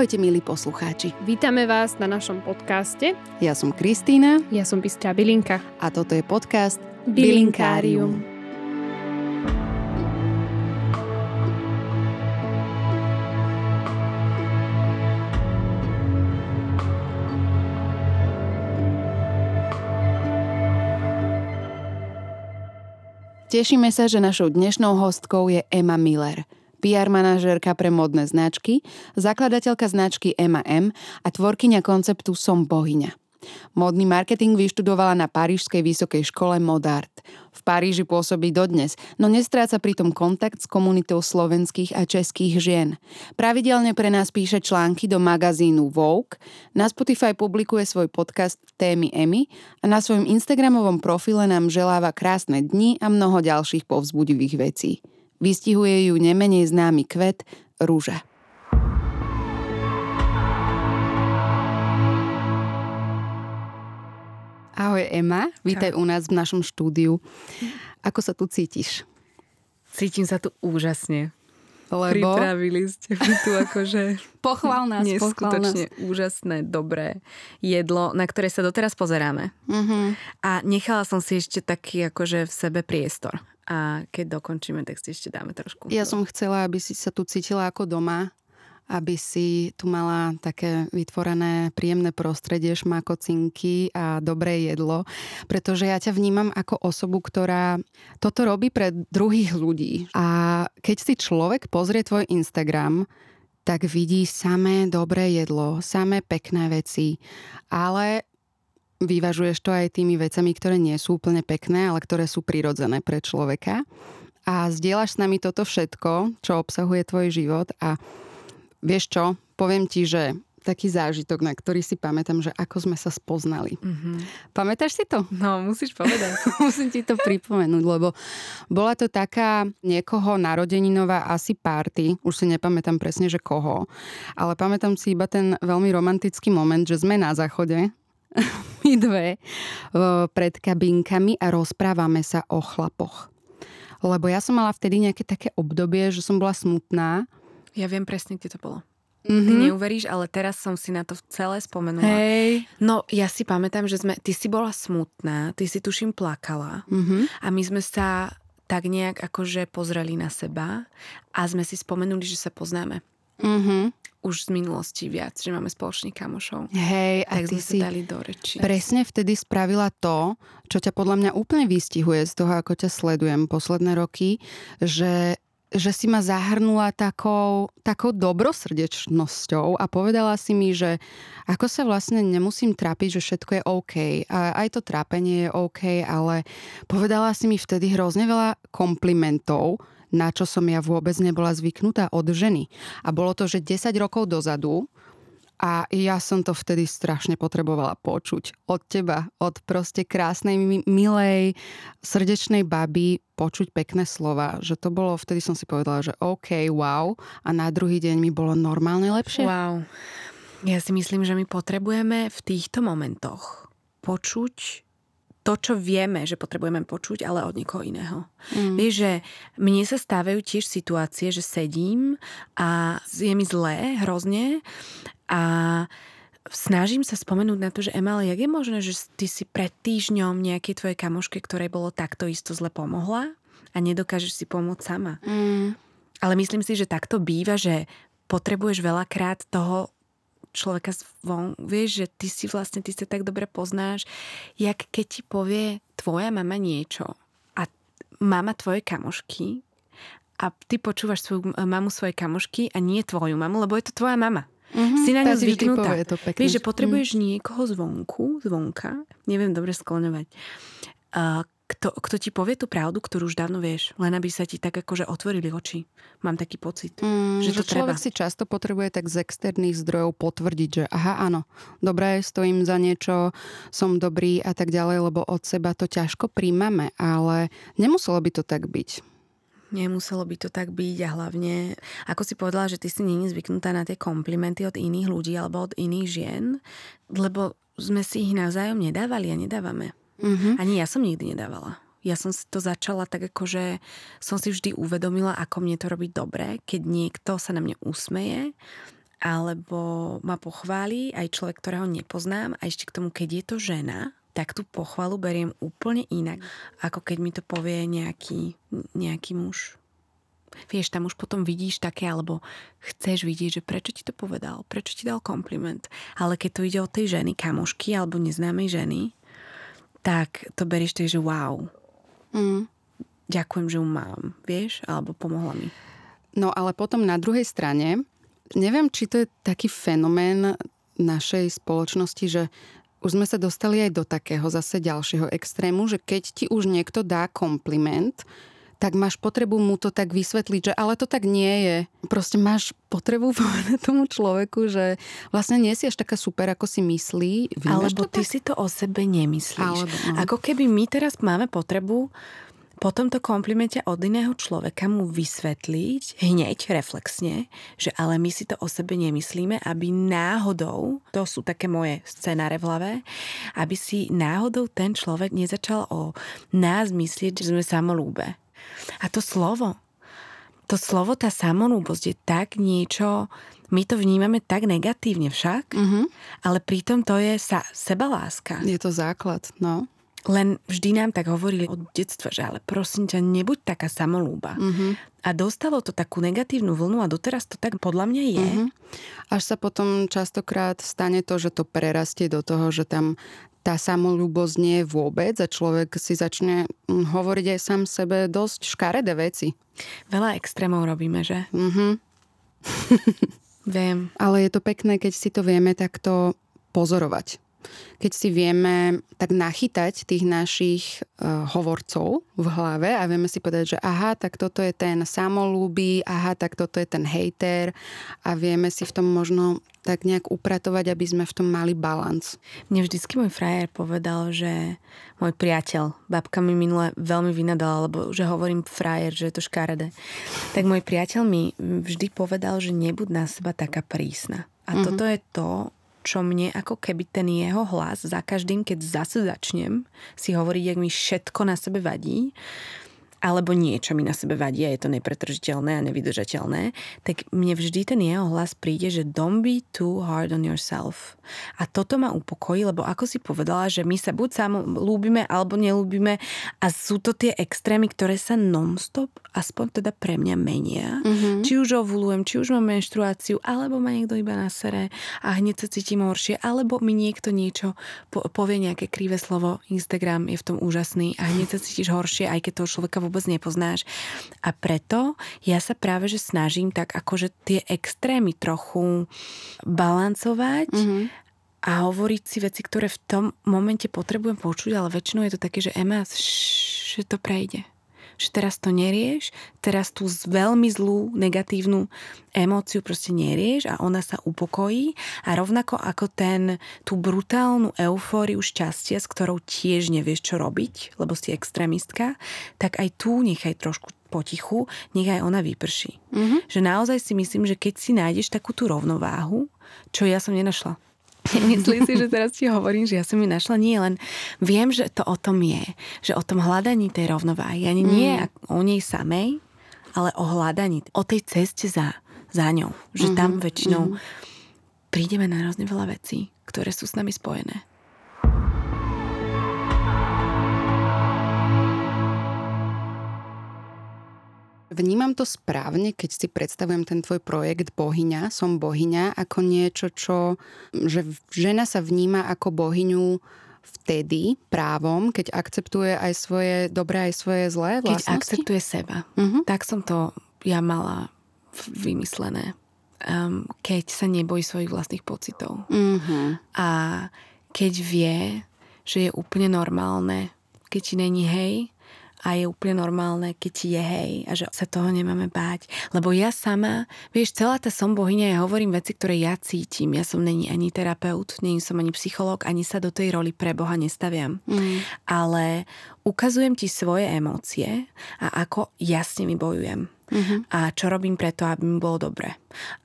Ahojte milí poslucháči. Vítame vás na našom podcaste. Ja som Kristýna. Ja som Bystrá Bilinka. A toto je podcast Bilinkárium. Bilinkárium. Tešíme sa, že našou dnešnou hostkou je Emma Miller, PR manažérka pre modné značky, zakladateľka značky Emma M a tvorkyňa konceptu Som bohyňa. Modný marketing vyštudovala na Parížskej vysokej škole Modart. V Paríži pôsobí dodnes, no nestráca pritom kontakt s komunitou slovenských a českých žien. Pravidelne pre nás píše články do magazínu Vogue, na Spotify publikuje svoj podcast Témy Emmy a na svojom Instagramovom profile nám želáva krásne dni a mnoho ďalších povzbudivých vecí. Vystihuje ju nemenej známy kvet rúža. Ahoj Ema, vítaj Čau. u nás v našom štúdiu. Ako sa tu cítiš? Cítim sa tu úžasne. Lebo? Pripravili ste mi tu akože... pochvál nás, Neskutočne pochvál nás. úžasné, dobré jedlo, na ktoré sa doteraz pozeráme. Uh-huh. A nechala som si ešte taký akože v sebe priestor. A keď dokončíme, tak si ešte dáme trošku. Ja som chcela, aby si sa tu cítila ako doma aby si tu mala také vytvorené príjemné prostredie, šmakocinky a dobré jedlo, pretože ja ťa vnímam ako osobu, ktorá toto robí pre druhých ľudí. A keď si človek pozrie tvoj Instagram, tak vidí samé dobré jedlo, samé pekné veci, ale vyvažuješ to aj tými vecami, ktoré nie sú úplne pekné, ale ktoré sú prirodzené pre človeka. A zdieľaš s nami toto všetko, čo obsahuje tvoj život a Vieš čo, poviem ti, že taký zážitok, na ktorý si pamätám, že ako sme sa spoznali. Mm-hmm. Pamätáš si to? No, musíš povedať. Musím ti to pripomenúť, lebo bola to taká niekoho narodeninová asi party, už si nepamätám presne, že koho, ale pamätám si iba ten veľmi romantický moment, že sme na záchode, my dve, pred kabinkami a rozprávame sa o chlapoch. Lebo ja som mala vtedy nejaké také obdobie, že som bola smutná ja viem presne, kde to bolo. Mm-hmm. Ty neuveríš, ale teraz som si na to celé spomenula. Hej. No, ja si pamätám, že sme, ty si bola smutná, ty si tuším plakala mm-hmm. a my sme sa tak nejak akože pozreli na seba a sme si spomenuli, že sa poznáme. Mm-hmm. Už z minulosti viac, že máme spoločných kamošov. Hej, a tak ty sme si dali do reči. presne vtedy spravila to, čo ťa podľa mňa úplne vystihuje z toho, ako ťa sledujem posledné roky, že že si ma zahrnula takou, takou dobrosrdečnosťou a povedala si mi, že ako sa vlastne nemusím trápiť, že všetko je OK. A aj to trápenie je OK, ale povedala si mi vtedy hrozne veľa komplimentov, na čo som ja vôbec nebola zvyknutá od ženy. A bolo to, že 10 rokov dozadu a ja som to vtedy strašne potrebovala počuť od teba, od proste krásnej, milej, srdečnej baby, počuť pekné slova. Že to bolo, vtedy som si povedala, že OK, wow. A na druhý deň mi bolo normálne lepšie. Wow. Ja si myslím, že my potrebujeme v týchto momentoch počuť to, čo vieme, že potrebujeme počuť, ale od niekoho iného. Mm. Vieš, že mne sa stávajú tiež situácie, že sedím a je mi zlé hrozne a snažím sa spomenúť na to, že Emma, jak je možné, že ty si pred týždňom nejakej tvojej kamoške, ktorej bolo takto isto zle pomohla a nedokážeš si pomôcť sama. Mm. Ale myslím si, že takto býva, že potrebuješ veľakrát toho človeka zvon, vieš, že ty si vlastne, ty sa tak dobre poznáš, jak keď ti povie tvoja mama niečo a mama tvojej kamošky a ty počúvaš svoju mamu svojej kamošky a nie tvoju mamu, lebo je to tvoja mama. Mm-hmm, si na ňu zvyknutá. To pekne. Vieš, že potrebuješ mm. niekoho zvonku, zvonka, neviem dobre skloňovať, uh, kto, kto ti povie tú pravdu, ktorú už dávno vieš, len aby sa ti tak akože otvorili oči. Mám taký pocit, mm, že to že človek treba. si často potrebuje tak z externých zdrojov potvrdiť, že aha, áno, dobre, stojím za niečo, som dobrý a tak ďalej, lebo od seba to ťažko príjmame, ale nemuselo by to tak byť. Nemuselo by to tak byť a hlavne, ako si povedala, že ty si není zvyknutá na tie komplimenty od iných ľudí alebo od iných žien, lebo sme si ich navzájom nedávali a nedávame. Mm-hmm. Ani ja som nikdy nedávala. Ja som si to začala tak ako, že som si vždy uvedomila, ako mne to robí dobre, keď niekto sa na mňa usmeje alebo ma pochváli aj človek, ktorého nepoznám a ešte k tomu, keď je to žena, tak tú pochvalu beriem úplne inak, ako keď mi to povie nejaký, nejaký muž. Vieš, tam už potom vidíš také, alebo chceš vidieť, že prečo ti to povedal, prečo ti dal kompliment. Ale keď to ide o tej ženy, kamošky alebo neznámej ženy, tak to berieš tak, že wow. Mm. Ďakujem, že ju mám, vieš, alebo pomohla mi. No ale potom na druhej strane, neviem, či to je taký fenomén našej spoločnosti, že už sme sa dostali aj do takého zase ďalšieho extrému, že keď ti už niekto dá kompliment, tak máš potrebu mu to tak vysvetliť, že ale to tak nie je. Proste máš potrebu povedať tomu človeku, že vlastne nie si až taká super, ako si myslí. Vnímaš Alebo ty tak? si to o sebe nemyslíš. Alebo, no. Ako keby my teraz máme potrebu po tomto komplimente od iného človeka mu vysvetliť hneď, reflexne, že ale my si to o sebe nemyslíme, aby náhodou, to sú také moje scenáre v hlave, aby si náhodou ten človek nezačal o nás myslieť, že sme samolúbe. A to slovo, to slovo, tá samonúbosť je tak niečo, my to vnímame tak negatívne však, mm-hmm. ale pritom to je sa, sebaláska. Je to základ, no. Len vždy nám tak hovorili od detstva, že ale prosím ťa, nebuď taká samolúba. Mm-hmm. A dostalo to takú negatívnu vlnu a doteraz to tak podľa mňa je. Mm-hmm. Až sa potom častokrát stane to, že to prerastie do toho, že tam tá samolúbosť nie je vôbec a človek si začne hm, hovoriť aj sám sebe dosť škaredé veci. Veľa extrémov robíme, že? Mhm. Viem. Ale je to pekné, keď si to vieme takto pozorovať keď si vieme tak nachytať tých našich uh, hovorcov v hlave a vieme si povedať, že aha, tak toto je ten samolúby, aha, tak toto je ten hejter a vieme si v tom možno tak nejak upratovať, aby sme v tom mali balans. Mne vždycky môj frajer povedal, že môj priateľ, babka mi minule veľmi vynadala, lebo že hovorím frajer, že je to škaredé. Tak môj priateľ mi vždy povedal, že nebud na seba taká prísna. A mm-hmm. toto je to, čo mne ako keby ten jeho hlas za každým, keď zase začnem si hovoriť, jak mi všetko na sebe vadí, alebo niečo mi na sebe vadí a je to nepretržiteľné a nevydržateľné, tak mne vždy ten jeho hlas príde, že don't be too hard on yourself. A toto ma upokojí, lebo ako si povedala, že my sa buď samo lúbime alebo nelúbime a sú to tie extrémy, ktoré sa non-stop, aspoň teda pre mňa menia. Mm-hmm. Či už ovulujem, či už mám menštruáciu, alebo ma niekto iba na sere a hneď sa cítim horšie, alebo mi niekto niečo po- povie nejaké krivé slovo, Instagram je v tom úžasný a hneď sa cítiš horšie, aj keď toho človeka vôbec nepoznáš. A preto ja sa práve že snažím tak akože tie extrémy trochu balancovať mm-hmm a hovoriť si veci, ktoré v tom momente potrebujem počuť, ale väčšinou je to také, že Ema, že to prejde že teraz to nerieš, teraz tú veľmi zlú negatívnu emóciu proste nerieš a ona sa upokojí a rovnako ako ten, tú brutálnu eufóriu šťastia, s ktorou tiež nevieš čo robiť, lebo si extrémistka, tak aj tu nechaj trošku potichu, nech aj ona vyprší. Mm-hmm. Že naozaj si myslím, že keď si nájdeš takú tú rovnováhu, čo ja som nenašla Myslím si, že teraz ti hovorím, že ja som ju našla nie len... Viem, že to o tom je. Že o tom hľadaní tej rovnováhy. Ani mm. nie o nej samej, ale o hľadaní. O tej ceste za, za ňou. Že mm-hmm. tam väčšinou mm-hmm. prídeme na hrozne veľa vecí, ktoré sú s nami spojené. Vnímam to správne, keď si predstavujem ten tvoj projekt Bohyňa, som Bohyňa, ako niečo, čo, že žena sa vníma ako bohyňu vtedy právom, keď akceptuje aj svoje dobré, aj svoje zlé vlastnosti? Keď akceptuje seba. Uh-huh. Tak som to ja mala vymyslené. Um, keď sa nebojí svojich vlastných pocitov. Uh-huh. A keď vie, že je úplne normálne, keď ti není hej, a je úplne normálne, keď ti je hej a že sa toho nemáme báť. Lebo ja sama, vieš, celá tá som bohyňa, ja hovorím veci, ktoré ja cítim. Ja som není ani terapeut, není som ani psychológ, ani sa do tej roli pre Boha nestaviam. Mm. Ale ukazujem ti svoje emócie a ako ja s nimi bojujem. Mm-hmm. A čo robím preto, aby mi bolo dobre.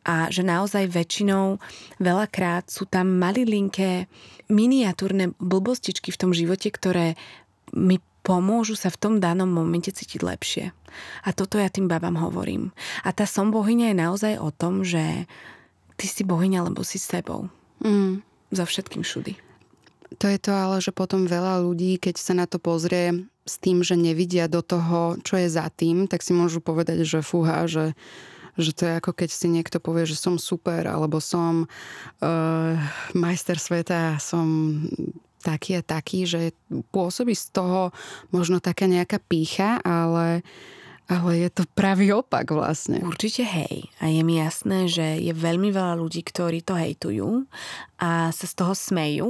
A že naozaj väčšinou, veľakrát sú tam malilinké, miniatúrne blbostičky v tom živote, ktoré mi pomôžu sa v tom danom momente cítiť lepšie. A toto ja tým babám hovorím. A tá som bohyňa je naozaj o tom, že ty si bohyňa, lebo si sebou. Mm. Za všetkým všudy. To je to ale, že potom veľa ľudí, keď sa na to pozrie s tým, že nevidia do toho, čo je za tým, tak si môžu povedať, že fúha, že že to je ako keď si niekto povie, že som super, alebo som uh, majster sveta, som taký a taký, že pôsobí z toho možno taká nejaká pícha, ale ale je to pravý opak vlastne. Určite hej. A je mi jasné, že je veľmi veľa ľudí, ktorí to hejtujú a sa z toho smejú,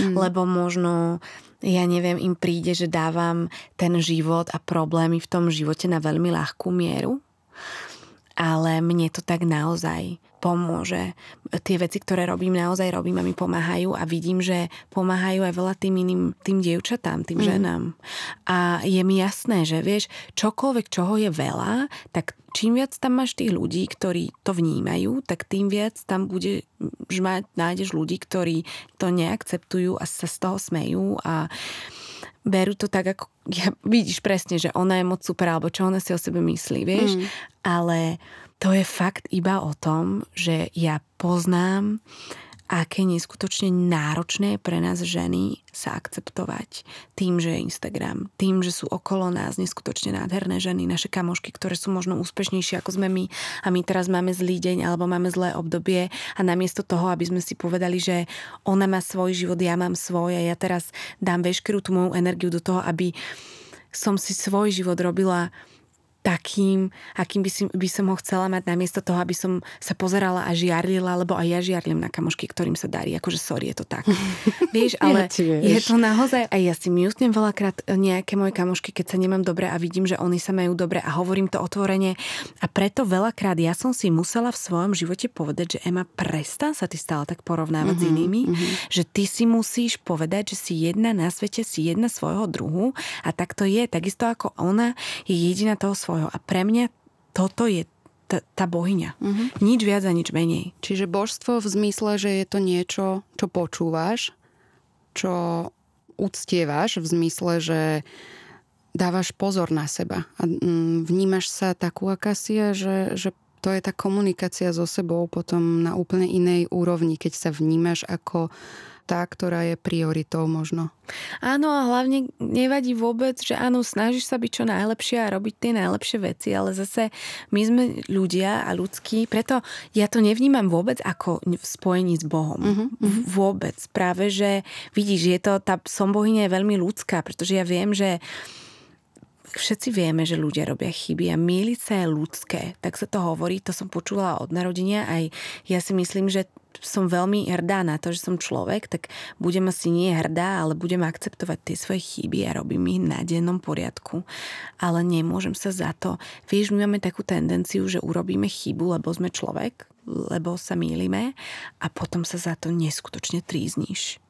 mm. lebo možno ja neviem, im príde, že dávam ten život a problémy v tom živote na veľmi ľahkú mieru ale mne to tak naozaj pomôže. Tie veci, ktoré robím, naozaj robím a mi pomáhajú a vidím, že pomáhajú aj veľa tým iným, tým dievčatám, tým mm. ženám. A je mi jasné, že vieš, čokoľvek, čoho je veľa, tak čím viac tam máš tých ľudí, ktorí to vnímajú, tak tým viac tam bude, že nájdeš ľudí, ktorí to neakceptujú a sa z toho smejú a berú to tak, ako ja, vidíš presne, že ona je moc super, alebo čo ona si o sebe myslí, vieš. Mm. Ale to je fakt iba o tom, že ja poznám aké neskutočne náročné pre nás ženy sa akceptovať tým, že je Instagram, tým, že sú okolo nás neskutočne nádherné ženy, naše kamošky, ktoré sú možno úspešnejšie ako sme my a my teraz máme zlý deň alebo máme zlé obdobie a namiesto toho, aby sme si povedali, že ona má svoj život, ja mám svoj a ja teraz dám veškerú tú moju energiu do toho, aby som si svoj život robila takým, akým by, si, by som ho chcela mať namiesto toho, aby som sa pozerala a žiarlila, lebo aj ja žiarlim na kamošky, ktorým sa darí. Akože sorry, je to tak. vieš, ale ja je to naozaj, aj ja si miutnem veľakrát nejaké moje kamošky, keď sa nemám dobre a vidím, že oni sa majú dobre a hovorím to otvorene. A preto veľakrát ja som si musela v svojom živote povedať, že Ema, prestan sa ty stále tak porovnávať uh-huh, s mhm, inými, uh-huh. že ty si musíš povedať, že si jedna na svete, si jedna svojho druhu a tak to je. Takisto ako ona je jediná toho svojho svojho. A pre mňa toto je t- tá bohyňa. Uh-huh. Nič viac a nič menej. Čiže božstvo v zmysle, že je to niečo, čo počúvaš, čo uctievaš v zmysle, že dávaš pozor na seba a mm, vnímaš sa takú, aká si je, že, že to je tá komunikácia so sebou potom na úplne inej úrovni, keď sa vnímaš ako tá, ktorá je prioritou možno. Áno a hlavne nevadí vôbec, že áno, snažíš sa byť čo najlepšie a robiť tie najlepšie veci, ale zase my sme ľudia a ľudskí, preto ja to nevnímam vôbec ako v spojení s Bohom. Uh-huh, Vôbec. Práve, že vidíš, je to, tá som bohyňa je veľmi ľudská, pretože ja viem, že všetci vieme, že ľudia robia chyby a míliť sa je ľudské. Tak sa to hovorí, to som počula od narodenia. Aj ja si myslím, že som veľmi hrdá na to, že som človek, tak budem asi nie hrdá, ale budem akceptovať tie svoje chyby a robím ich na dennom poriadku. Ale nemôžem sa za to. Vieš, my máme takú tendenciu, že urobíme chybu, lebo sme človek, lebo sa mýlime a potom sa za to neskutočne trízniš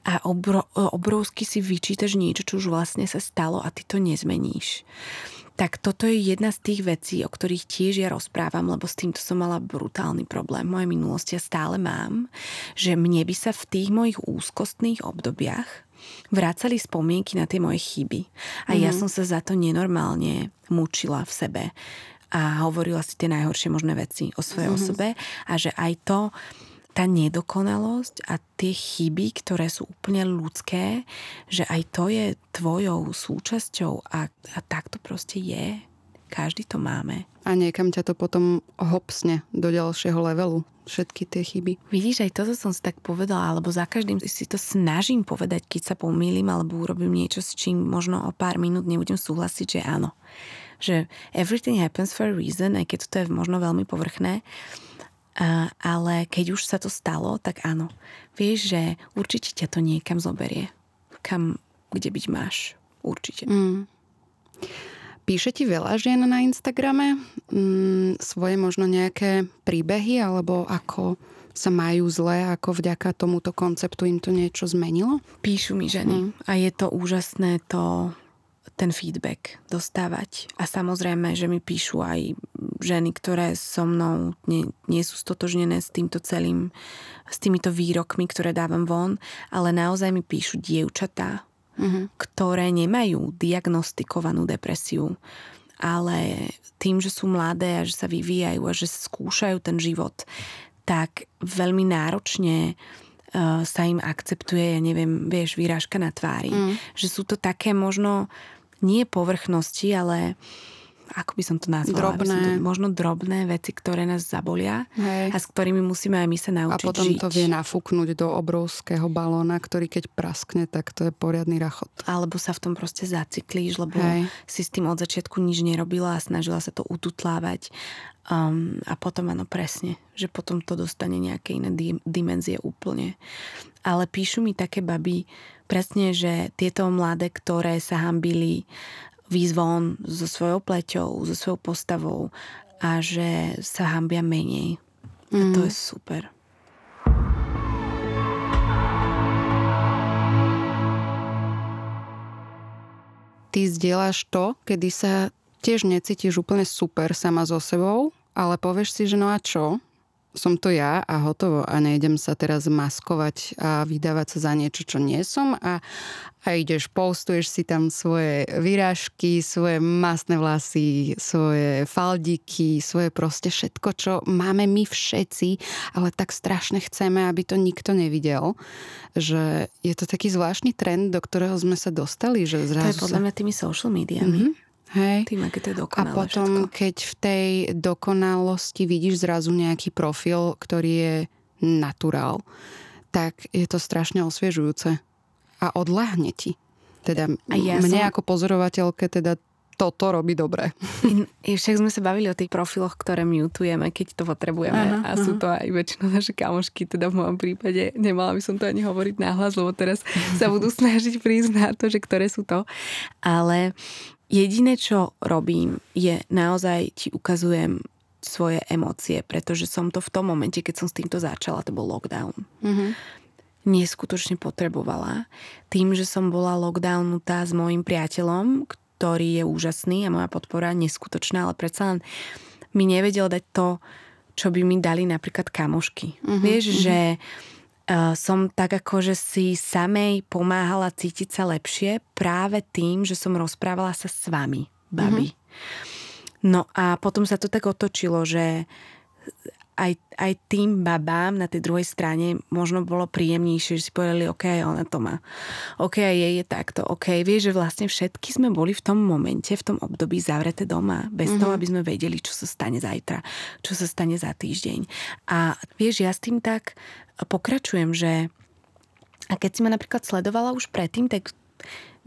a obro, obrovsky si vyčítaš niečo, čo už vlastne sa stalo a ty to nezmeníš tak toto je jedna z tých vecí, o ktorých tiež ja rozprávam, lebo s týmto som mala brutálny problém v mojej minulosti a stále mám, že mne by sa v tých mojich úzkostných obdobiach vracali spomienky na tie moje chyby. A mm-hmm. ja mhm. som sa za to nenormálne mučila v sebe a hovorila si tie najhoršie možné veci o svojej mm-hmm. osobe a že aj to, tá nedokonalosť a tie chyby, ktoré sú úplne ľudské, že aj to je tvojou súčasťou a, a tak to proste je. Každý to máme. A niekam ťa to potom hopsne do ďalšieho levelu, všetky tie chyby. Vidíš, aj toto som si tak povedala, alebo za každým si to snažím povedať, keď sa pomýlim alebo urobím niečo, s čím možno o pár minút nebudem súhlasiť, že áno. Že everything happens for a reason, aj keď to je možno veľmi povrchné ale keď už sa to stalo, tak áno. Vieš, že určite ťa to niekam zoberie. Kam, kde byť máš. Určite. Mm. Píše ti veľa žien na Instagrame mm, svoje možno nejaké príbehy alebo ako sa majú zle, ako vďaka tomuto konceptu im to niečo zmenilo? Píšu mi ženy mm. a je to úžasné to ten feedback dostávať. A samozrejme, že mi píšu aj ženy, ktoré so mnou nie, nie sú stotožnené s týmto celým, s týmito výrokmi, ktoré dávam von, ale naozaj mi píšu dievčatá, uh-huh. ktoré nemajú diagnostikovanú depresiu, ale tým, že sú mladé a že sa vyvíjajú a že skúšajú ten život, tak veľmi náročne uh, sa im akceptuje, ja neviem, vieš, výrážka na tvári. Mm. Že sú to také možno nie povrchnosti, ale ako by som to nazvala? Drobné. To, možno drobné veci, ktoré nás zabolia Hej. a s ktorými musíme aj my sa naučiť A potom žiť. to vie nafúknuť do obrovského balóna, ktorý keď praskne, tak to je poriadny rachot. Alebo sa v tom proste zaciklíš, lebo Hej. si s tým od začiatku nič nerobila a snažila sa to ututlávať. Um, a potom áno, presne, že potom to dostane nejaké iné di- dimenzie úplne. Ale píšu mi také baby presne, že tieto mladé, ktoré sa hambili výjsť von so svojou pleťou, so svojou postavou a že sa hambia menej. A to je super. Ty zdieľaš to, kedy sa tiež necítiš úplne super sama so sebou, ale povieš si, že no a čo? Som to ja a hotovo a nejdem sa teraz maskovať a vydávať sa za niečo, čo nie som a, a ideš, postuješ si tam svoje vyrážky, svoje masné vlasy, svoje faldiky, svoje proste všetko, čo máme my všetci, ale tak strašne chceme, aby to nikto nevidel, že je to taký zvláštny trend, do ktorého sme sa dostali, že To zrazu je podľa mňa tými social mediami. Mhm. Hej. Tým, aké to je A dokonalé potom, všetko. keď v tej dokonalosti vidíš zrazu nejaký profil, ktorý je naturál, tak je to strašne osviežujúce. A odláhne ti. Teda A ja mne som- ako pozorovateľke teda toto robí dobre. In, však sme sa bavili o tých profiloch, ktoré mutujeme, keď to potrebujeme. Aha, a sú to aj väčšinou naše kamošky, teda v mojom prípade. Nemala by som to ani hovoriť náhlas, lebo teraz sa budú snažiť prísť na to, že ktoré sú to. Ale jediné, čo robím, je naozaj ti ukazujem svoje emócie, pretože som to v tom momente, keď som s týmto začala, to bol lockdown. Mhm. Neskutočne potrebovala. Tým, že som bola lockdownutá s mojim priateľom, ktorý je úžasný a moja podpora neskutočná, ale predsa len mi nevedel dať to, čo by mi dali napríklad kamošky. Uh-huh, Vieš, uh-huh. že som tak ako, že si samej pomáhala cítiť sa lepšie práve tým, že som rozprávala sa s vami, babi. Uh-huh. No a potom sa to tak otočilo, že aj, aj tým babám na tej druhej strane možno bolo príjemnejšie, že si povedali, OK, ona to má. OK, jej je takto. OK, vieš, že vlastne všetky sme boli v tom momente, v tom období zavreté doma, bez mm-hmm. toho, aby sme vedeli, čo sa stane zajtra, čo sa stane za týždeň. A vieš, ja s tým tak pokračujem, že a keď si ma napríklad sledovala už predtým, tak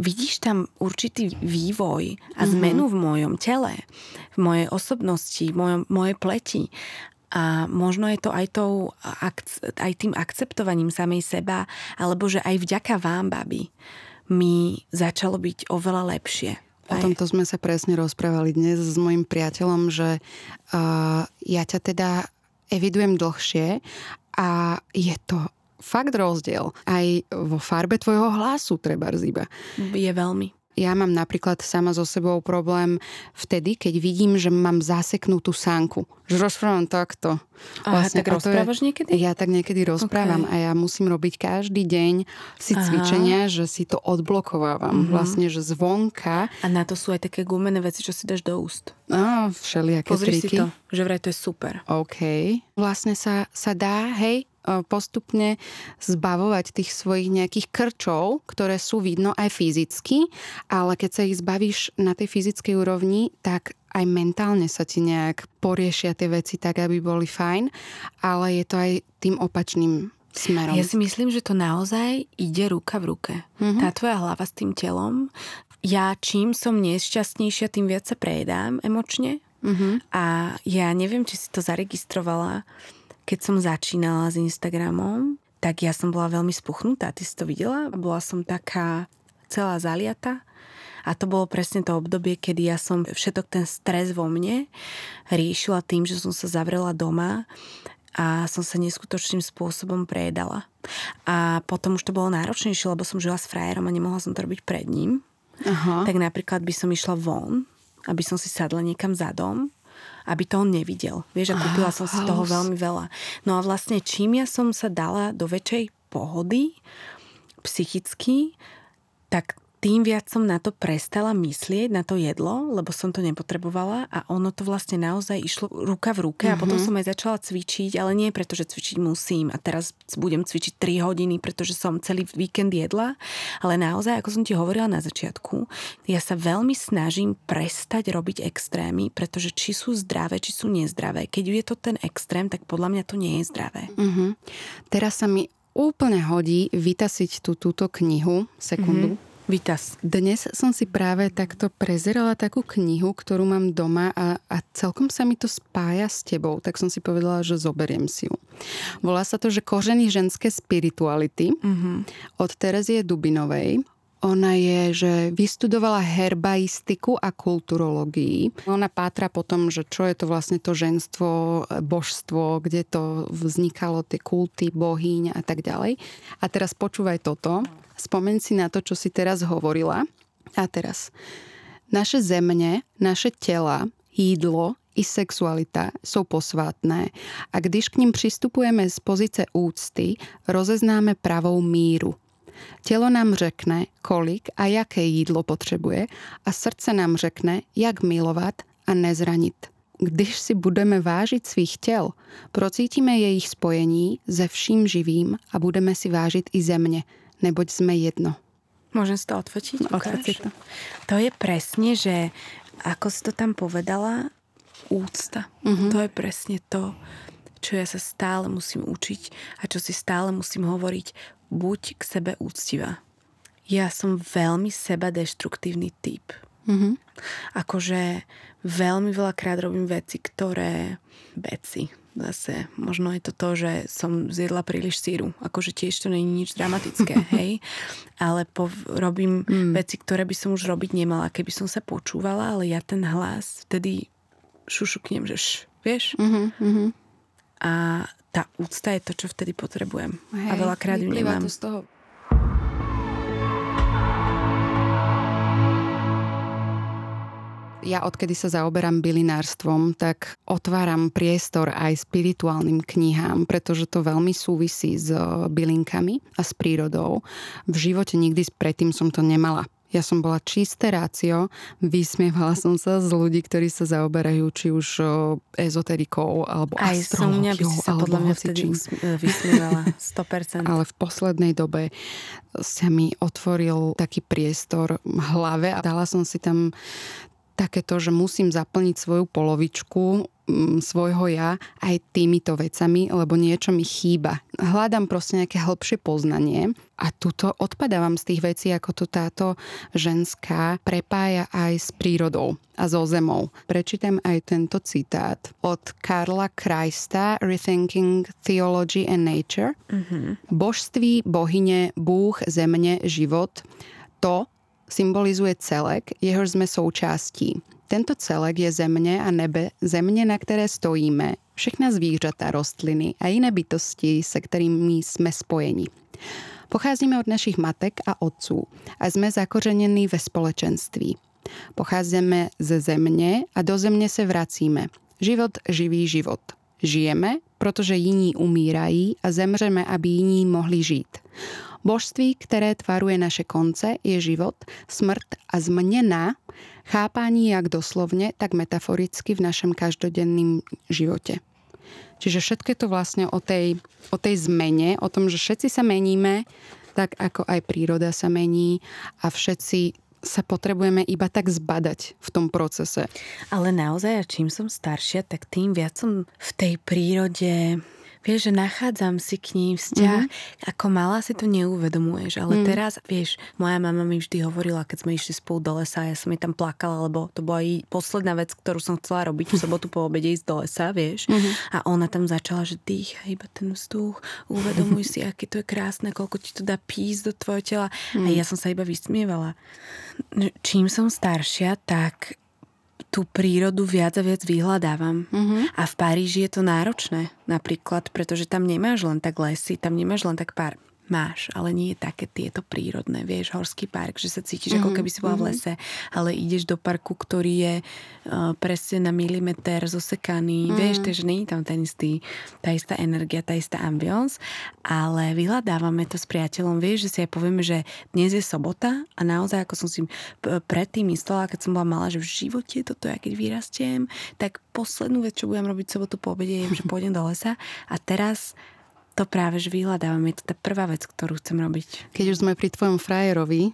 vidíš tam určitý vývoj a zmenu mm-hmm. v mojom tele, v mojej osobnosti, v mojom, mojej pleti. A možno je to aj, tou, aj tým akceptovaním samej seba, alebo že aj vďaka vám, babi, mi začalo byť oveľa lepšie. O tomto sme sa presne rozprávali dnes s mojim priateľom, že uh, ja ťa teda evidujem dlhšie a je to fakt rozdiel. Aj vo farbe tvojho hlasu treba ziba. Je veľmi. Ja mám napríklad sama so sebou problém vtedy, keď vidím, že mám zaseknutú sánku. Že rozprávam takto. Aha, tak a to rozprávaš je, niekedy? Ja tak niekedy rozprávam Okay. a ja musím robiť každý deň si Aha. cvičenia, že si to odblokovávam. Mhm. Vlastne, že zvonka, A na to sú aj také gumené veci, čo si dáš do úst. no, všelijaké Pozri si triky. to, že vraj to je super. OK. Vlastne sa, sa dá, hej, postupne zbavovať tých svojich nejakých krčov, ktoré sú vidno aj fyzicky, ale keď sa ich zbavíš na tej fyzickej úrovni, tak aj mentálne sa ti nejak poriešia tie veci tak, aby boli fajn, ale je to aj tým opačným smerom. Ja si myslím, že to naozaj ide ruka v ruke. Mm-hmm. Tá tvoja hlava s tým telom. Ja čím som nešťastnejšia, tým viac sa prejedám emočne. Mhm. A ja neviem, či si to zaregistrovala, keď som začínala s Instagramom, tak ja som bola veľmi spuchnutá. Ty si to videla? Bola som taká celá zaliata. A to bolo presne to obdobie, kedy ja som všetok ten stres vo mne riešila tým, že som sa zavrela doma a som sa neskutočným spôsobom prejedala. A potom už to bolo náročnejšie, lebo som žila s frajerom a nemohla som to robiť pred ním. Aha. Tak napríklad by som išla von, aby som si sadla niekam za dom, aby to on nevidel. Vieš, a kúpila som si toho veľmi veľa. No a vlastne čím ja som sa dala do väčšej pohody psychicky, tak tým viac som na to prestala myslieť, na to jedlo, lebo som to nepotrebovala a ono to vlastne naozaj išlo ruka v ruke mm-hmm. a potom Mhm. som aj začala cvičiť, ale nie preto, že cvičiť musím a teraz budem cvičiť 3 hodiny, pretože som celý víkend jedla, ale naozaj, ako som ti hovorila na začiatku, ja sa veľmi snažím prestať robiť extrémy, pretože či sú zdravé, či sú nezdravé. Keď je to ten extrém, tak podľa mňa to nie je zdravé. Mhm. Teraz sa mi úplne hodí vytasiť tú, túto knihu. Sekundu. Mhm. Vitas. Dnes som si práve takto prezerala takú knihu, ktorú mám doma a, a celkom sa mi to spája s tebou, tak som si povedala, že zoberiem si ju. Volá sa to, že Kořeny ženské spirituality Mm-hmm. od Terezie Dubinovej. Ona je, že vystudovala herbaistiku a kulturológii. Ona pátra po tom, že čo je to vlastne to ženstvo, božstvo, kde to vznikalo, tie kulty, bohyň a tak ďalej. A teraz počúvaj toto. Spomeň si na to, čo si teraz hovorila. A teraz. Naše zemne, naše tela, jídlo i sexualita jsou posvátné a když k ním přistupujeme z pozice úcty, rozeznáme pravou míru. Tělo nám řekne, kolik a jaké jídlo potřebuje a srdce nám řekne, jak milovat a nezranit. Když si budeme vážit svých těl, procítíme jejich spojení se vším živým a budeme si vážit i země, neboť jsme jedno. Môžem si to odfotiť? Si Ukáž? to. To je presne, že ako si to tam povedala, úcta. Mhm. To je presne to, čo ja sa stále musím učiť a čo si stále musím hovoriť. Buď k sebe úctivá. Ja som veľmi seba deštruktívny typ. Mhm. Akože veľmi veľakrát robím veci, ktoré... Veci. Zase, možno je to to, že som zjedla príliš síru. Akože tiež to není nič dramatické, hej. Ale po, robím mm. veci, ktoré by som už robiť nemala, keby som sa počúvala, ale ja ten hlas vtedy šušuknem, že š, vieš? Mhm, mhm. A tá úcta je to, čo vtedy potrebujem. a veľakrát ju nemám. to z toho ja odkedy sa zaoberám bylinárstvom, tak otváram priestor aj spirituálnym knihám, pretože to veľmi súvisí s bylinkami a s prírodou. V živote nikdy predtým som to nemala. Ja som bola čisté rácio, vysmievala som sa z ľudí, ktorí sa zaoberajú či už o, ezoterikou alebo Aj som mňa by si sa podľa mňa vtedy hocičím. usm- e, vysmievala. 100%. Ale v poslednej dobe sa mi otvoril taký priestor v hlave a dala som si tam takéto, že musím zaplniť svoju polovičku mm, svojho ja aj týmito vecami, lebo niečo mi chýba. Hľadám proste nejaké hĺbšie poznanie a tuto odpadávam z tých vecí, ako to táto ženská prepája aj s prírodou a so zemou. Prečítam aj tento citát od Karla Krajsta Rethinking Theology and Nature. Mhm. Božství, bohyne, Bůh, země, život, to symbolizuje celek, jehož sme součástí. Tento celek je země a nebe, země, na které stojíme, všechna zvířata, rostliny a jiné bytosti, se kterými jsme spojeni. Pocházíme od našich matek a otců a jsme zakořeněni ve společenství. Pocházíme ze země a do země se vracíme. Život živý život. Žijeme, protože jiní umírají a zemřeme, aby jiní mohli žít. Božství, které tvaruje naše konce, je život, smrt a změna, chápání jak doslovne, tak metaforicky v našem každodenným živote. Čiže všetko je to vlastne o tej, o tej zmene, o tom, že všetci sa meníme, tak ako aj príroda sa mení a všetci sa potrebujeme iba tak zbadať v tom procese. Ale naozaj, čím som staršia, tak tým viac som v tej prírode Vieš, že nachádzam si k ním vzťah. Mm-hmm. Ako malá si to neuvedomuješ, ale mm. teraz, vieš, moja mama mi vždy hovorila, keď sme išli spolu do lesa, ja som jej tam plakala, lebo to bola jej posledná vec, ktorú som chcela robiť v sobotu po obede ísť do lesa, vieš. Mm-hmm. A ona tam začala, že dýcha iba ten vzduch, uvedomuj si, aké to je krásne, koľko ti to dá pís do tvojho tela. Mm. A ja som sa iba vysmievala. Čím som staršia, tak tú prírodu viac a viac vyhľadávam. Mm-hmm. A v Paríži je to náročné napríklad, pretože tam nemáš len tak lesy, tam nemáš len tak pár máš, ale nie je také tieto prírodné, vieš, horský park, že sa cítiš, mm-hmm. ako keby si bola v lese, ale ideš do parku, ktorý je uh, presne na milimeter zosekaný, mm-hmm. vieš, takže je tam ten istý, tá istá energia, tá istá ambience, ale vyhľadávame to s priateľom, vieš, že si aj povieme, že dnes je sobota a naozaj, ako som si predtým myslela, keď som bola malá, že v živote toto ja keď vyrastiem, tak poslednú vec, čo budem robiť sobotu po obede, je, že pôjdem do lesa a teraz to práve že vyhľadávam. Je to tá prvá vec, ktorú chcem robiť. Keď už sme pri tvojom frajerovi,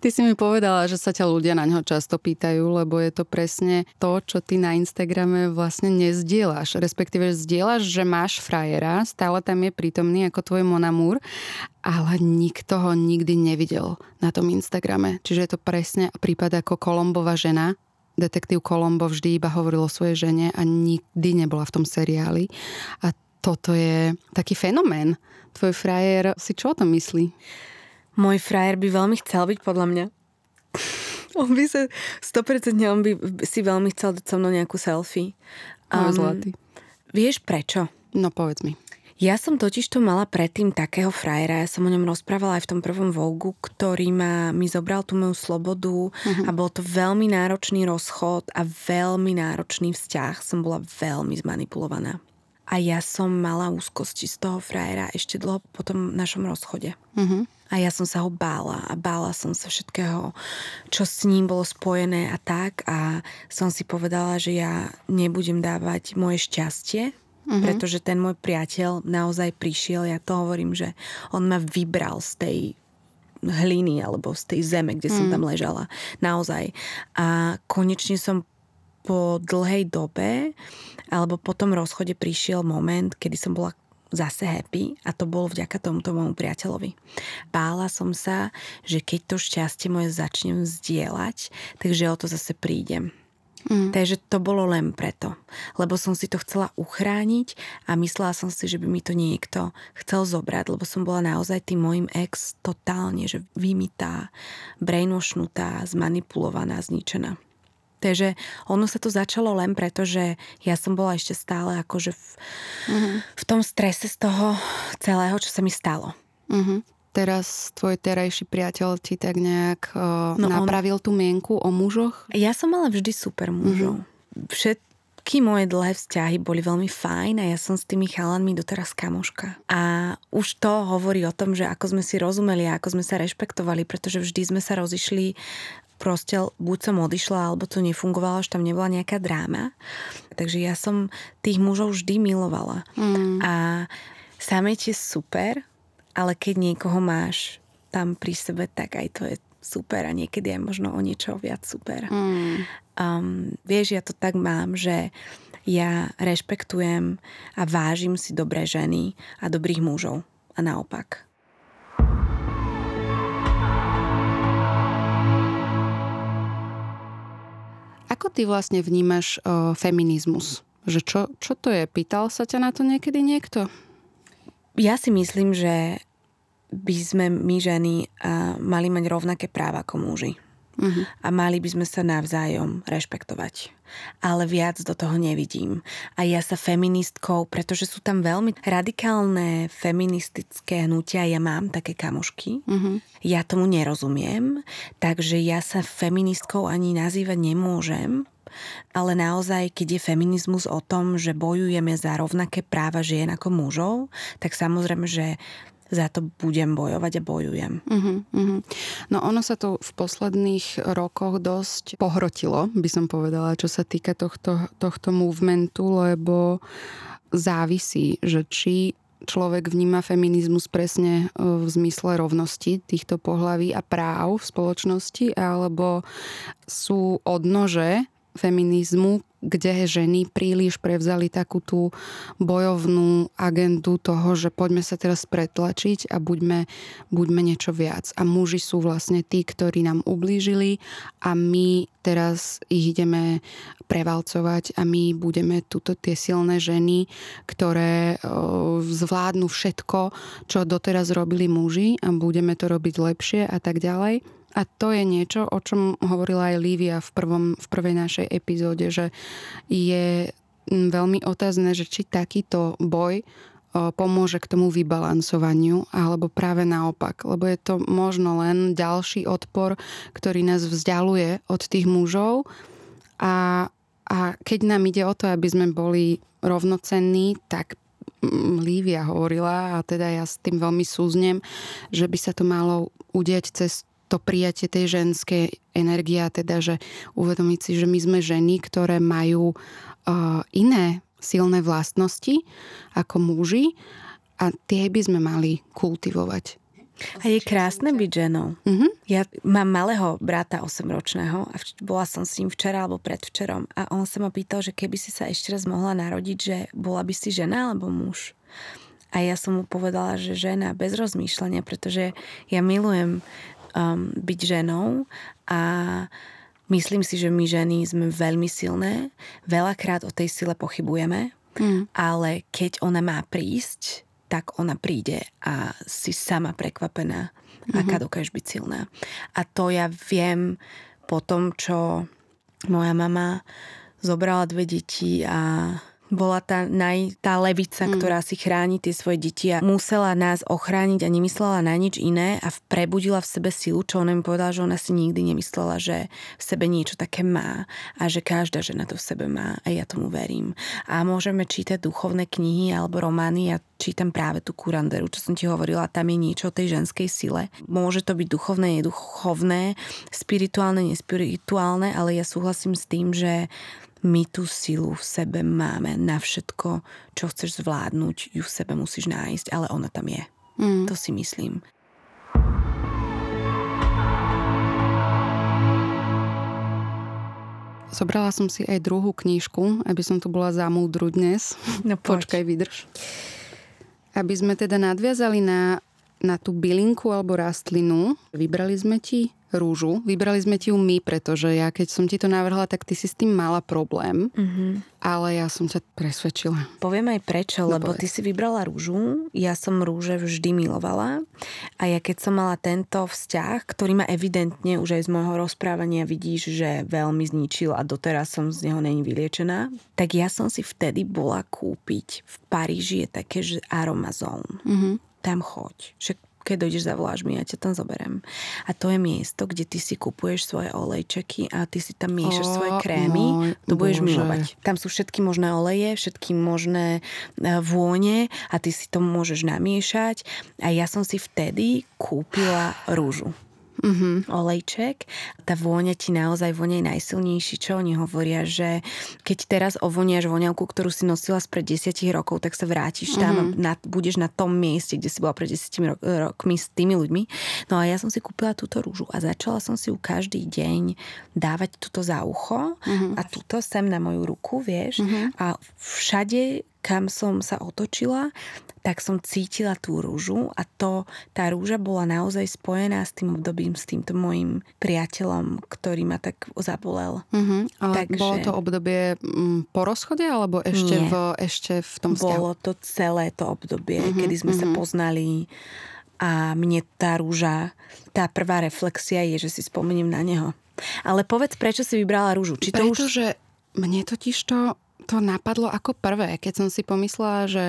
Ty si mi povedala, že sa ťa ľudia na ňo často pýtajú, lebo je to presne to, čo ty na Instagrame vlastne nezdieľaš. Respektíve zdieľaš, že máš frajera, stále tam je prítomný ako tvoj monamúr, ale nikto ho nikdy nevidel na tom Instagrame. Čiže je to presne prípad ako Kolombová žena, detektív Kolombo vždy iba hovoril o svojej žene a nikdy nebola v tom seriáli. A toto je taký fenomén. Tvoj frajer si čo o tom myslí? Môj frajer by veľmi chcel byť podľa mňa. On by sa, 100% on by si veľmi chcel dať so mnou nejakú selfie. Um, zlatý. Vieš prečo? No povedz mi. Ja som totiž to mala predtým takého frajera, ja som o ňom rozprávala aj v tom prvom Vogu, ktorý ma, mi zobral tú moju slobodu uh-huh. a bol to veľmi náročný rozchod a veľmi náročný vzťah. Som bola veľmi zmanipulovaná. A ja som mala úzkosti z toho frajera ešte dlho po tom našom rozchode. Uh-huh. A ja som sa ho bála a bála som sa všetkého, čo s ním bolo spojené a tak. A som si povedala, že ja nebudem dávať moje šťastie Mm-hmm. Pretože ten môj priateľ naozaj prišiel, ja to hovorím, že on ma vybral z tej hliny alebo z tej zeme, kde mm. som tam ležala. Naozaj. A konečne som po dlhej dobe alebo po tom rozchode prišiel moment, kedy som bola zase happy a to bolo vďaka tomuto môjmu priateľovi. Bála som sa, že keď to šťastie moje začnem zdieľať, takže o to zase prídem. Mm. Takže to bolo len preto. Lebo som si to chcela uchrániť a myslela som si, že by mi to niekto chcel zobrať, lebo som bola naozaj tým môjim ex totálne, že vymitá, brainwashnutá, zmanipulovaná, zničená. Takže ono sa to začalo len preto, že ja som bola ešte stále akože v, mm-hmm. v tom strese z toho celého, čo sa mi stalo. Mm-hmm teraz tvoj terajší priateľ ti tak nejak uh, no napravil on... tú mienku o mužoch? Ja som mala vždy super mužov. Mm-hmm. Všetky moje dlhé vzťahy boli veľmi fajn a ja som s tými chalanmi doteraz kamoška. A už to hovorí o tom, že ako sme si rozumeli a ako sme sa rešpektovali, pretože vždy sme sa rozišli proste buď som odišla, alebo to nefungovalo, že tam nebola nejaká dráma. Takže ja som tých mužov vždy milovala. Mm. A samec je super, ale keď niekoho máš tam pri sebe, tak aj to je super a niekedy je možno o niečo viac super. Mm. Um, vieš, ja to tak mám, že ja rešpektujem a vážim si dobré ženy a dobrých mužov. A naopak. Ako ty vlastne vnímaš o, feminizmus? Že čo, čo to je? Pýtal sa ťa na to niekedy niekto? Ja si myslím, že by sme my ženy mali mať rovnaké práva ako muži. Uh-huh. A mali by sme sa navzájom rešpektovať. Ale viac do toho nevidím. A ja sa feministkou, pretože sú tam veľmi radikálne feministické hnutia, ja mám také kamošky. Uh-huh. Ja tomu nerozumiem, takže ja sa feministkou ani nazývať nemôžem, ale naozaj, keď je feminizmus o tom, že bojujeme za rovnaké práva žien ako mužov, tak samozrejme, že za to budem bojovať a bojujem. Uh-huh, uh-huh. No ono sa to v posledných rokoch dosť pohrotilo, by som povedala, čo sa týka tohto, tohto movementu, lebo závisí, že či človek vníma feminizmus presne e, v zmysle rovnosti týchto pohlaví a práv v spoločnosti, alebo sú odnože feminizmu, kde ženy príliš prevzali takú tú bojovnú agendu toho, že poďme sa teraz pretlačiť a buďme, buďme niečo viac. A muži sú vlastne tí, ktorí nám ublížili a my teraz ich ideme prevalcovať a my budeme tuto tie silné ženy, ktoré zvládnu všetko, čo doteraz robili muži a budeme to robiť lepšie a tak ďalej. A to je niečo, o čom hovorila aj Lívia v, prvom, v prvej našej epizóde, že je veľmi otázne, že či takýto boj pomôže k tomu vybalansovaniu, alebo práve naopak, lebo je to možno len ďalší odpor, ktorý nás vzdialuje od tých mužov. A, a keď nám ide o to, aby sme boli rovnocenní, tak Lívia hovorila, a teda ja s tým veľmi súznem, že by sa to malo udieť cez to prijatie tej ženskej energie a teda, že uvedomiť si, že my sme ženy, ktoré majú uh, iné silné vlastnosti ako muži a tie by sme mali kultivovať. A je krásne byť ženou. Mm-hmm. Ja mám malého brata 8-ročného a vč- bola som s ním včera alebo predvčerom a on sa ma pýtal, že keby si sa ešte raz mohla narodiť, že bola by si žena alebo muž. A ja som mu povedala, že žena bez rozmýšľania, pretože ja milujem um, byť ženou a myslím si, že my ženy sme veľmi silné. Veľakrát o tej sile pochybujeme, Mm. ale keď ona má prísť, tak ona príde a si sama prekvapená, mm-hmm. aká dokáže byť silná. A to ja viem po tom, čo moja mama zobrala dve deti a bola tá, naj, tá levica, mm. ktorá si chráni tie svoje deti a musela nás ochrániť a nemyslela na nič iné a prebudila v sebe silu, čo ona mi povedala, že ona si nikdy nemyslela, že v sebe niečo také má a že každá žena to v sebe má a ja tomu verím. A môžeme čítať duchovné knihy alebo romány, ja čítam práve tú kuranderu, čo som ti hovorila, tam je niečo o tej ženskej sile. Môže to byť duchovné, neduchovné, spirituálne, nespirituálne, ale ja súhlasím s tým, že my tú silu v sebe máme na všetko, čo chceš zvládnuť, ju v sebe musíš nájsť, ale ona tam je. Mm. To si myslím. Zobrala som si aj druhú knížku, aby som tu bola za múdru dnes. No Počkaj, vydrž. Aby sme teda nadviazali na, na tú bylinku alebo rastlinu, vybrali sme ti rúžu. Vybrali sme ti ju my, pretože ja keď som ti to navrhla, tak ty si s tým mala problém. Mm-hmm. Ale ja som ťa presvedčila. Poviem aj prečo, No lebo povedz. ty si vybrala rúžu, ja som rúže vždy milovala a ja keď som mala tento vzťah, ktorý ma evidentne už aj z môjho rozprávania vidíš, že veľmi zničil a doteraz som z neho není vyliečená, tak ja som si vtedy bola kúpiť v Paríži je také, že Aromazone. Mhm. Tam choď. Však keď dojdeš, zavoláš mi, ja ťa tam zoberem. A to je miesto, kde ty si kupuješ svoje olejčeky a ty si tam miešaš svoje krémy. môj to budeš Bože. milovať. Tam sú všetky možné oleje, všetky možné e, vône a ty si to môžeš namiešať. A ja som si vtedy kúpila rúžu. Mhm. Olejček. Tá vôňa ti naozaj vonia najsilnejší, čo oni hovoria, že keď teraz ovoniaš voňavku, ktorú si nosila spred 10 rokov, tak sa vrátiš tam a na, budeš na tom mieste, kde si bola pred 10 ro- rokmi s tými ľuďmi. No a ja som si kúpila túto rúžu a začala som si ju každý deň dávať túto za ucho a túto sem na moju ruku, vieš. A všade, kam som sa otočila, tak som cítila tú rúžu a to, tá rúža bola naozaj spojená s tým obdobím, s týmto môjim priateľom, ktorý ma tak zabolel. Mhm. Ale Takže- bolo to obdobie mm, po rozchode, alebo ešte, Nie. v, ešte v tom vzťahu? Bolo to celé to obdobie, Mhm, kedy sme sa mhm. poznali a mne tá rúža, tá prvá reflexia je, že si spomeniem na neho. Ale povedz, prečo si vybrala rúžu? Či to už... Pretože mne totiž to, to napadlo ako prvé, keď som si pomyslela, že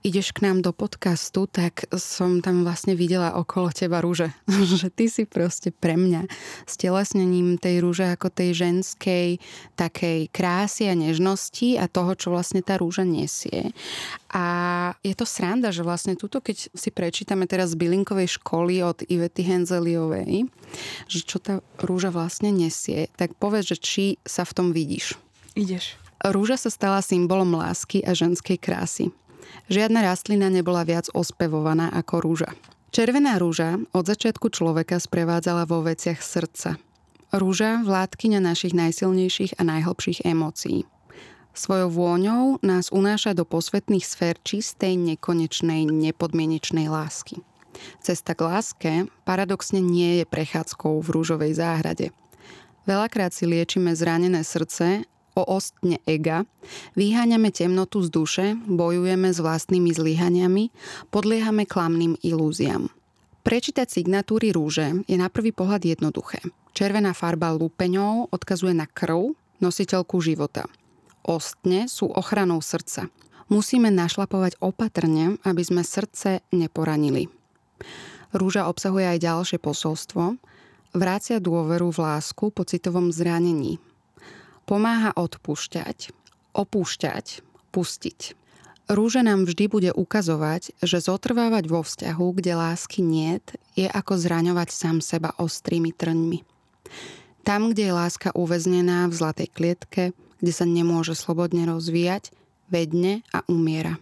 ideš k nám do podcastu, tak som tam vlastne videla okolo teba rúže. že ty si proste pre mňa s telesnením tej rúže ako tej ženskej takej krásy a nežnosti a toho, čo vlastne tá rúža nesie. A je to sranda, že vlastne túto, keď si prečítame teraz z bylinkovej školy od Ivety Henzeliovej, že čo tá rúža vlastne nesie, tak povedz, že či sa v tom vidíš. Ideš. Rúža sa stala symbolom lásky a ženskej krásy. Žiadna rastlina nebola viac ospevovaná ako rúža. Červená rúža od začiatku človeka sprevádzala vo veciach srdca. Rúža vládkyňa našich najsilnejších a najhlbších emócií. Svojou vôňou nás unáša do posvetných sfér čistej, nekonečnej, nepodmienečnej lásky. Cesta k láske paradoxne nie je prechádzkou v rúžovej záhrade. Veľakrát si liečime zranené srdce ostne ega, vyháňame temnotu z duše, bojujeme s vlastnými zlyhaniami, podliehame klamným ilúziám. Prečítať signatúry rúže je na prvý pohľad jednoduché. Červená farba lúpeňov odkazuje na krv, nositeľku života. Ostne sú ochranou srdca. Musíme našlapovať opatrne, aby sme srdce neporanili. Rúža obsahuje aj ďalšie posolstvo. Vrácia dôveru v lásku po citovom zranení. Pomáha odpúšťať, opúšťať, pustiť. Rúža nám vždy bude ukazovať, že zotrvávať vo vzťahu, kde lásky niet, je ako zraňovať sám seba ostrými trňmi. Tam, kde je láska uväznená v zlatej klietke, kde sa nemôže slobodne rozvíjať, vedne a umiera.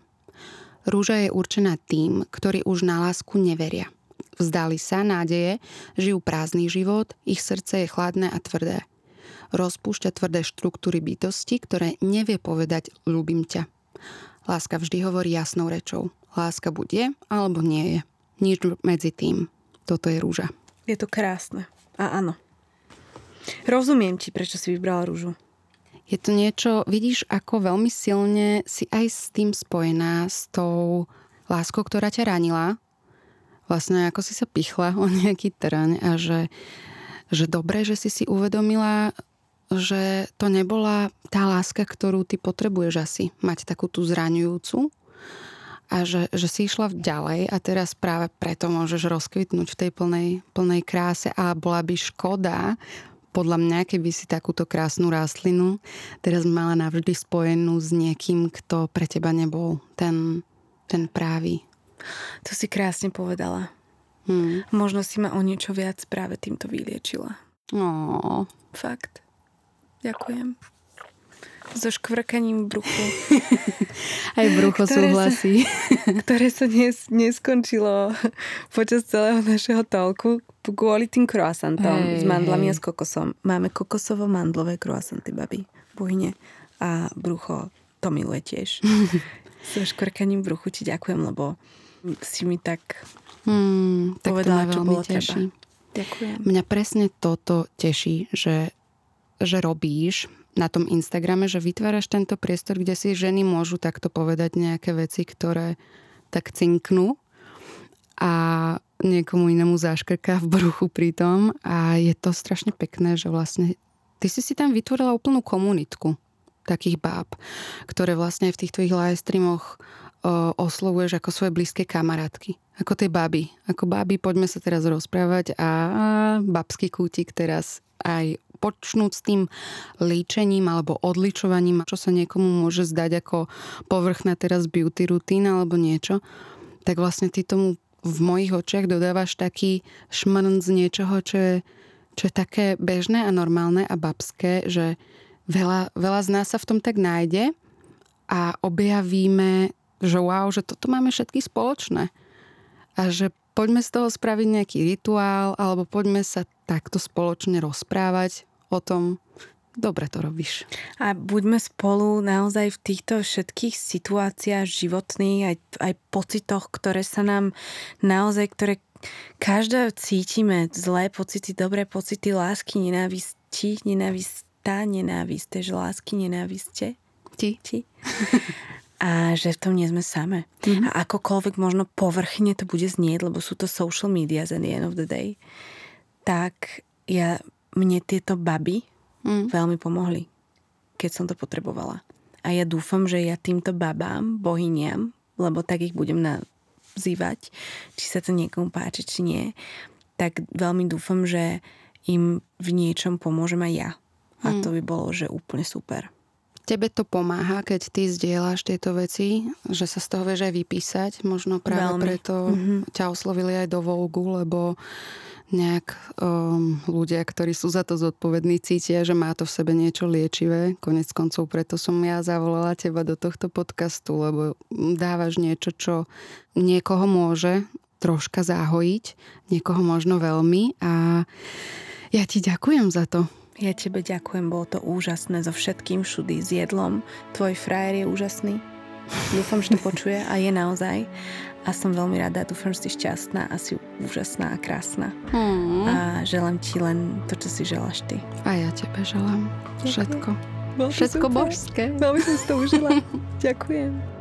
Rúža je určená tým, ktorí už na lásku neveria. Vzdali sa nádeje, žijú prázdny život, ich srdce je chladné a tvrdé. Rozpúšťa tvrdé štruktúry bytosti, ktoré nevie povedať ľúbim ťa. Láska vždy hovorí jasnou rečou. Láska buď je, alebo nie je. Nič medzi tým. Toto je rúža. Je to krásne. A áno. Rozumiem ti, prečo si vybrala rúžu. Je to niečo, vidíš, ako veľmi silne si aj s tým spojená, s tou láskou, ktorá ťa ranila, vlastne ako si sa pichla o nejaký trň a že, že dobre, že si si uvedomila, že to nebola tá láska, ktorú ty potrebuješ asi mať takú tú zraňujúcu a že, že si išla ďalej a teraz práve preto môžeš rozkvitnúť v tej plnej, plnej kráse a bola by škoda podľa mňa, keby si takúto krásnu rastlinu teraz mala navždy spojenú s niekým, kto pre teba nebol ten, ten právý. To si krásne povedala. Hmm. Možno si ma o niečo viac práve týmto vyliečila. Oh. Fakt. Ďakujem. So škvrkaním bruchu. Aj brucho ktoré súhlasí. Sa, ktoré sa nes, neskončilo počas celého našeho talku kvôli tým croissantom hey, s mandlami hey. a s kokosom. Máme kokosovo-mandlové croissanty, babi. Bujne. A brucho to miluje tiež. so škvrkaním bruchu ti ďakujem, lebo si mi tak Hmm, tak povedala, čo bolo teší. Treba. Ďakujem. Mňa presne toto teší, že, že robíš na tom Instagrame, že vytváraš tento priestor, kde si ženy môžu takto povedať nejaké veci, ktoré tak cinknú a niekomu inému zaškrká v bruchu pritom a je to strašne pekné, že vlastne ty si si tam vytvorila úplnú komunitku takých báb, ktoré vlastne v tých tvojich live streamoch oslovuješ ako svoje blízke kamarátky. Ako tie baby. Ako baby, poďme sa teraz rozprávať a, babský kútik teraz aj počnúť s tým líčením alebo odličovaním, čo sa niekomu môže zdať ako povrchná teraz beauty rutína alebo niečo, tak vlastne ty tomu v mojich očiach dodávaš taký šmrn z niečoho, čo je, čo je také bežné a normálne a babské, že veľa, veľa z nás sa v tom tak nájde a objavíme že wow, že toto máme všetky spoločné. A že poďme z toho spraviť nejaký rituál, alebo poďme sa takto spoločne rozprávať o tom, dobre to robíš. A buďme spolu naozaj v týchto všetkých situáciách životných, aj, aj pocitoch, ktoré sa nám naozaj, ktoré každá cítime, zlé pocity, dobré pocity, lásky, nenávisti, nenávista, nenávisť, že lásky, nenáviste. Ti. Ti. a že v tom nie sme same. Mm-hmm. A akokoľvek možno povrchne to bude znieť, lebo sú to social media at the end of the day, tak ja, mne tieto baby mm. veľmi pomohli, keď som to potrebovala. A ja dúfam, že ja týmto babám, bohyniam, lebo tak ich budem nazývať, či sa to niekomu páči, či nie, tak veľmi dúfam, že im v niečom pomôžem aj ja. A mm. to by bolo, že úplne super. Tebe to pomáha, keď ty zdieľaš tieto veci, že sa z toho vieš aj vypísať. Možno práve Veľmi. preto mm-hmm. ťa oslovili aj do Vogue, lebo nejak um, ľudia, ktorí sú za to zodpovední, cítia, že má to v sebe niečo liečivé. Konec koncov preto som ja zavolala teba do tohto podcastu, lebo dávaš niečo, čo niekoho môže troška zahojiť, niekoho možno veľmi a ja ti ďakujem za to. Ja tebe ďakujem, bolo to úžasné so všetkým všudy, s jedlom. Tvoj frajer je úžasný. Dúfam, že to počuje a je naozaj. A som veľmi rada, dúfam, že si šťastná a si úžasná a krásna. Hmm. A želám ti len to, čo si želáš ty. A ja tebe želám všetko. Všetko božské. Veľmi som si to užila. Ďakujem.